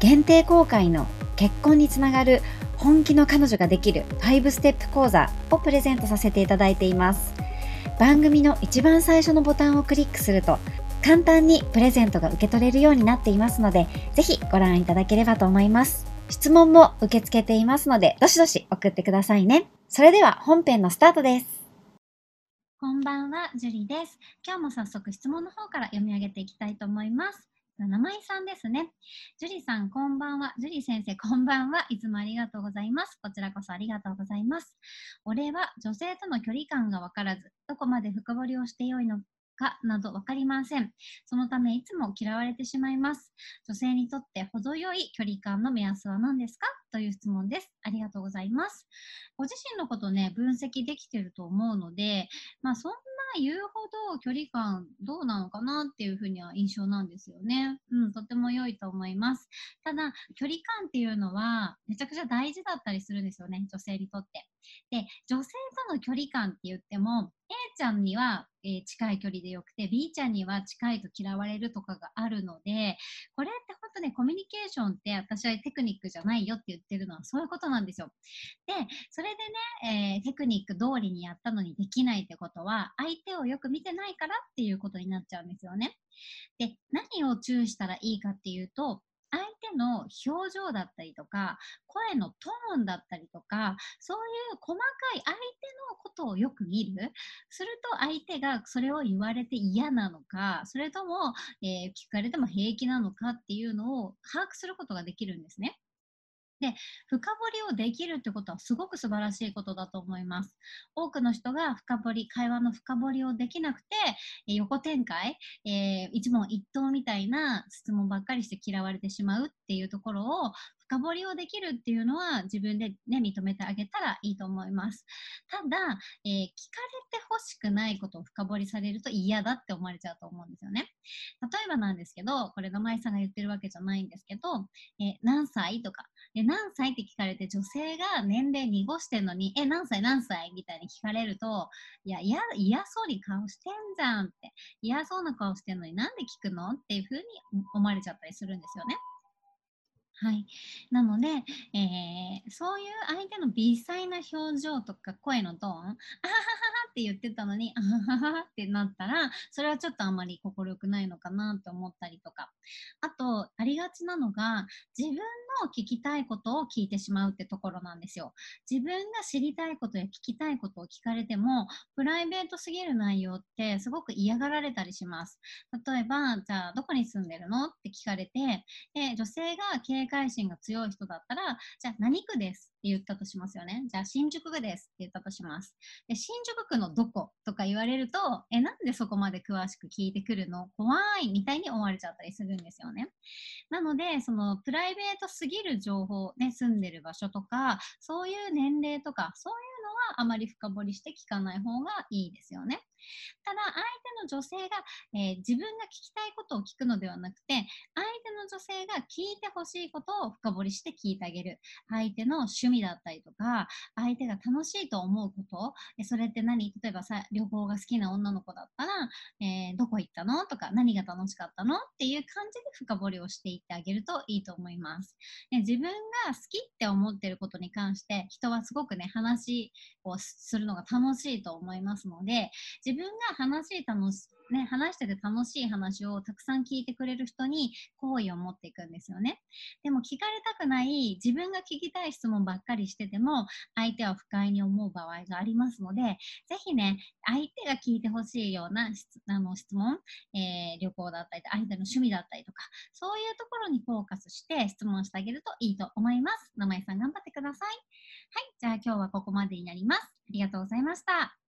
限定公開の結婚につながる本気の彼女ができる5ステップ講座をプレゼントさせていただいています番組の一番最初のボタンをクリックすると簡単にプレゼントが受け取れるようになっていますのでぜひご覧いただければと思います質問も受け付けていますのでどしどし送ってくださいねそれでは本編のスタートですこんばんは、ジュリです。今日も早速質問の方から読み上げていきたいと思います。名前さんですね。ジュリさん、こんばんは。ジュリ先生、こんばんは。いつもありがとうございます。こちらこそありがとうございます。俺は女性との距離感がわからず、どこまで深掘りをしてよいのかなど分かりません。そのためいつも嫌われてしまいます。女性にとって程よい距離感の目安は何ですか？という質問です。ありがとうございます。ご自身のことね、分析できてると思うので、まあそんな言うほど距離感どうなのかなっていうふうには印象なんですよね。うん、とても良いと思います。ただ、距離感っていうのはめちゃくちゃ大事だったりするんですよね、女性にとって。で、女性との距離感って言っても、A ちゃんには、えー、近い距離でよくて B ちゃんには近いと嫌われるとかがあるのでこれっコミュニケーションって私はテクニックじゃないよって言ってるのはそういうことなんですよ。でそれでね、えー、テクニック通りにやったのにできないってことは相手をよく見てないからっていうことになっちゃうんですよね。で何を注意したらいいかっていうと相手の表情だったりとか声のトーンだったりとかそういう細かい相手のことをよく見るすると相手がそれを言われて嫌なのかそれとも、えー、聞かれても平気なのかっていうのを把握することができるんですね。で、深掘りをできるってことはすごく素晴らしいことだと思います。多くの人が深掘り、会話の深掘りをできなくて、横展開、えー、一問一答みたいな質問ばっかりして嫌われてしまうっていうところを深掘りをできるっていうのは自分でね、認めてあげたらいいと思います。ただ、えー、聞かれて欲しくないことを深掘りされると嫌だって思われちゃうと思うんですよね。例えばなんですけど、これが舞さんが言ってるわけじゃないんですけど、えー、何歳とか、で、何歳？って聞かれて女性が年齢濁してんのに、え、何歳？何歳？みたいに聞かれると、いや、嫌、そうに顔してんじゃんって、嫌そうな顔してんのになんで聞くの？っていうふうに思われちゃったりするんですよね。はい。なので、えー、そういう相手の微細な表情とか声のトーン、あって言ってたのに、あはははってなったら、それはちょっとあんまり心良くないのかなって思ったりとか。あと、ありがちなのが、自分の聞きたいことを聞いてしまうってところなんですよ。自分が知りたいことや聞きたいことを聞かれても、プライベートすぎる内容ってすごく嫌がられたりします。例えば、じゃあ、どこに住んでるの？って聞かれて、で女性が警戒心が強い人だったら、じゃあ何区です？言ったとしますよね。じゃあ新宿区ですって言ったとします。で新宿区のどことか言われると、え、なんでそこまで詳しく聞いてくるの？怖いみたいに思われちゃったりするんですよね。なので、そのプライベートすぎる情報、ね、住んでる場所とか、そういう年齢とか、そういうのはあまり深掘りして聞かない方がいいですよね。ただ、相手の女性が、えー、自分が聞きたいことを聞くのではなくて、相手の女性が聞いてほしいことを深掘りして聞いてあげる。相手の趣味だったりとか、相手が楽しいと思うこと、えそれって何？例えばさ、旅行が好きな女の子だったら、えー、どこ行ったの？とか、何が楽しかったの？っていう感じで深掘りをしていってあげるといいと思います。で自分が好きって思ってることに関して、人はすごくね、話をするのが楽しいと思いますので、自分が話楽し、ね、話してて楽しい話をたくさん聞いてくれる人に好意を持っていくんですよね。でも聞かれたくない自分が聞きたい質問ばっかりしてても相手は不快に思う場合がありますので、ぜひね、相手が聞いてほしいようなあの質問、えー、旅行だったり、相手の趣味だったりとか、そういうところにフォーカスして質問してあげるといいと思います。名前さん頑張ってください。はい、じゃあ今日はここまでになります。ありがとうございました。